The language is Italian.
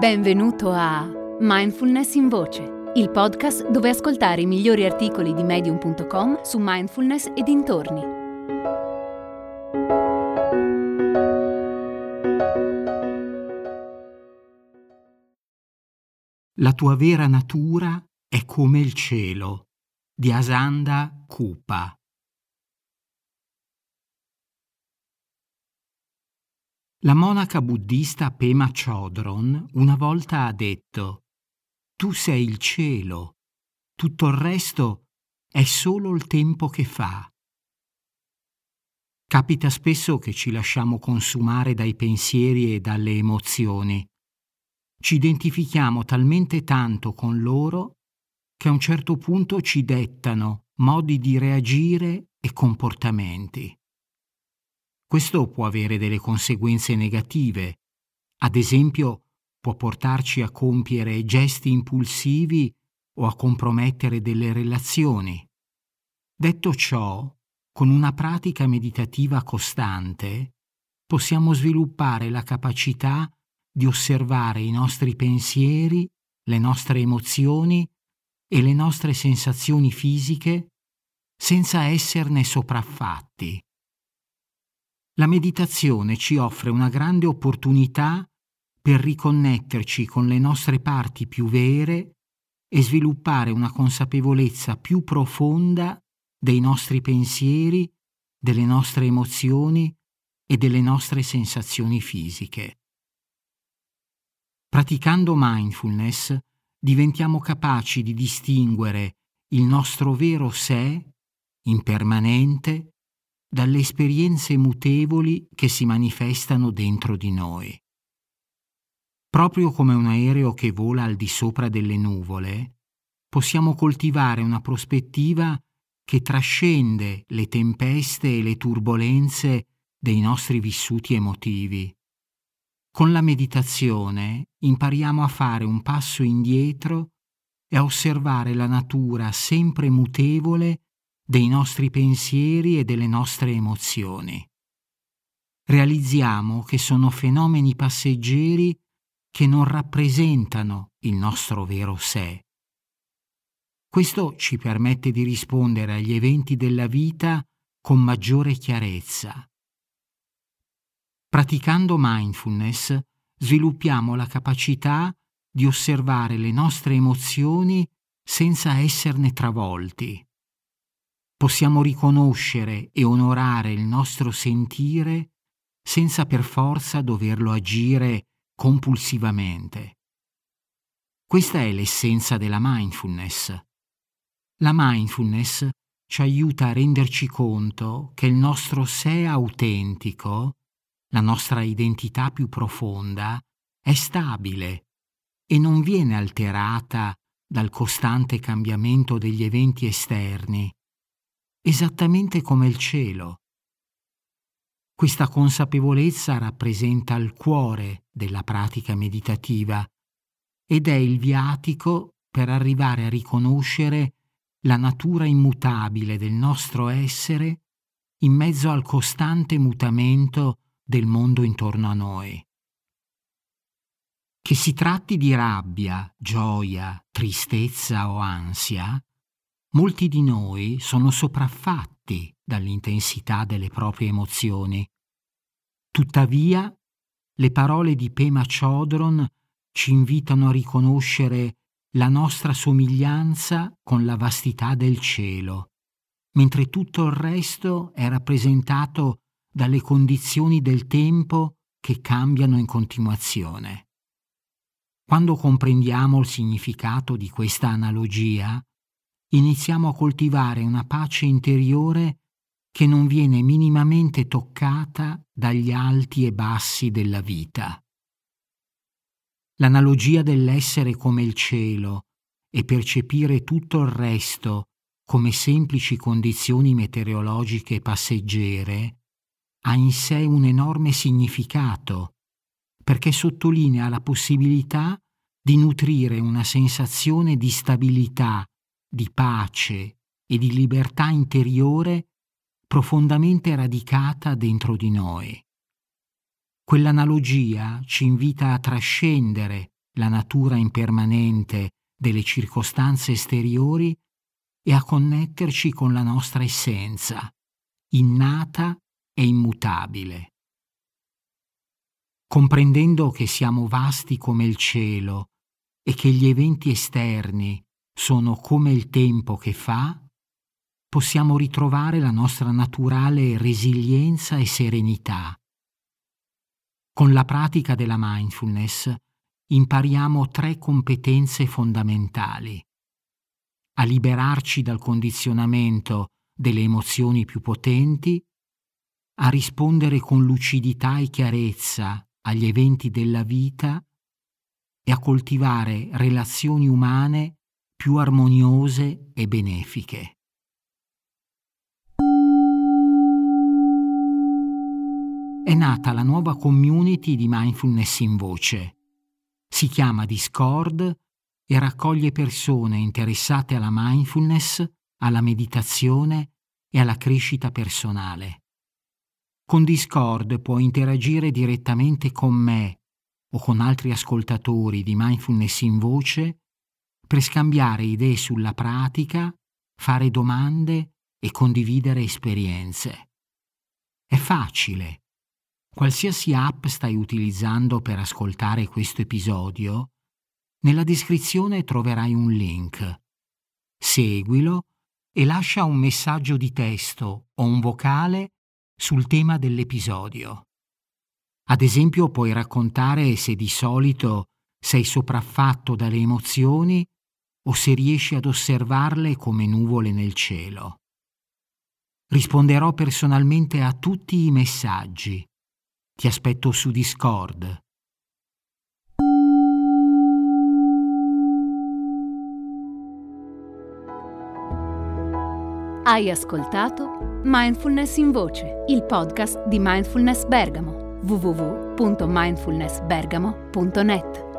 Benvenuto a Mindfulness in Voce, il podcast dove ascoltare i migliori articoli di medium.com su mindfulness e dintorni. La tua vera natura è come il cielo di Asanda Kupa. La monaca buddista Pema Chodron una volta ha detto Tu sei il cielo, tutto il resto è solo il tempo che fa. Capita spesso che ci lasciamo consumare dai pensieri e dalle emozioni. Ci identifichiamo talmente tanto con loro che a un certo punto ci dettano modi di reagire e comportamenti. Questo può avere delle conseguenze negative. Ad esempio, può portarci a compiere gesti impulsivi o a compromettere delle relazioni. Detto ciò, con una pratica meditativa costante, possiamo sviluppare la capacità di osservare i nostri pensieri, le nostre emozioni e le nostre sensazioni fisiche senza esserne sopraffatti. La meditazione ci offre una grande opportunità per riconnetterci con le nostre parti più vere e sviluppare una consapevolezza più profonda dei nostri pensieri, delle nostre emozioni e delle nostre sensazioni fisiche. Praticando mindfulness diventiamo capaci di distinguere il nostro vero sé, impermanente, dalle esperienze mutevoli che si manifestano dentro di noi. Proprio come un aereo che vola al di sopra delle nuvole, possiamo coltivare una prospettiva che trascende le tempeste e le turbulenze dei nostri vissuti emotivi. Con la meditazione impariamo a fare un passo indietro e a osservare la natura sempre mutevole dei nostri pensieri e delle nostre emozioni. Realizziamo che sono fenomeni passeggeri che non rappresentano il nostro vero sé. Questo ci permette di rispondere agli eventi della vita con maggiore chiarezza. Praticando mindfulness sviluppiamo la capacità di osservare le nostre emozioni senza esserne travolti possiamo riconoscere e onorare il nostro sentire senza per forza doverlo agire compulsivamente. Questa è l'essenza della mindfulness. La mindfulness ci aiuta a renderci conto che il nostro sé autentico, la nostra identità più profonda, è stabile e non viene alterata dal costante cambiamento degli eventi esterni esattamente come il cielo. Questa consapevolezza rappresenta il cuore della pratica meditativa ed è il viatico per arrivare a riconoscere la natura immutabile del nostro essere in mezzo al costante mutamento del mondo intorno a noi. Che si tratti di rabbia, gioia, tristezza o ansia, Molti di noi sono sopraffatti dall'intensità delle proprie emozioni. Tuttavia, le parole di Pema Chodron ci invitano a riconoscere la nostra somiglianza con la vastità del cielo, mentre tutto il resto è rappresentato dalle condizioni del tempo che cambiano in continuazione. Quando comprendiamo il significato di questa analogia, iniziamo a coltivare una pace interiore che non viene minimamente toccata dagli alti e bassi della vita. L'analogia dell'essere come il cielo e percepire tutto il resto come semplici condizioni meteorologiche passeggere ha in sé un enorme significato, perché sottolinea la possibilità di nutrire una sensazione di stabilità di pace e di libertà interiore profondamente radicata dentro di noi. Quell'analogia ci invita a trascendere la natura impermanente delle circostanze esteriori e a connetterci con la nostra essenza, innata e immutabile. Comprendendo che siamo vasti come il cielo e che gli eventi esterni sono come il tempo che fa, possiamo ritrovare la nostra naturale resilienza e serenità. Con la pratica della mindfulness impariamo tre competenze fondamentali. A liberarci dal condizionamento delle emozioni più potenti, a rispondere con lucidità e chiarezza agli eventi della vita e a coltivare relazioni umane più armoniose e benefiche. È nata la nuova community di mindfulness in voce. Si chiama Discord e raccoglie persone interessate alla mindfulness, alla meditazione e alla crescita personale. Con Discord puoi interagire direttamente con me o con altri ascoltatori di mindfulness in voce per scambiare idee sulla pratica, fare domande e condividere esperienze. È facile. Qualsiasi app stai utilizzando per ascoltare questo episodio, nella descrizione troverai un link. Seguilo e lascia un messaggio di testo o un vocale sul tema dell'episodio. Ad esempio puoi raccontare se di solito sei sopraffatto dalle emozioni o se riesci ad osservarle come nuvole nel cielo. Risponderò personalmente a tutti i messaggi. Ti aspetto su Discord. Hai ascoltato Mindfulness in Voce, il podcast di Mindfulness Bergamo www.mindfulnessbergamo.net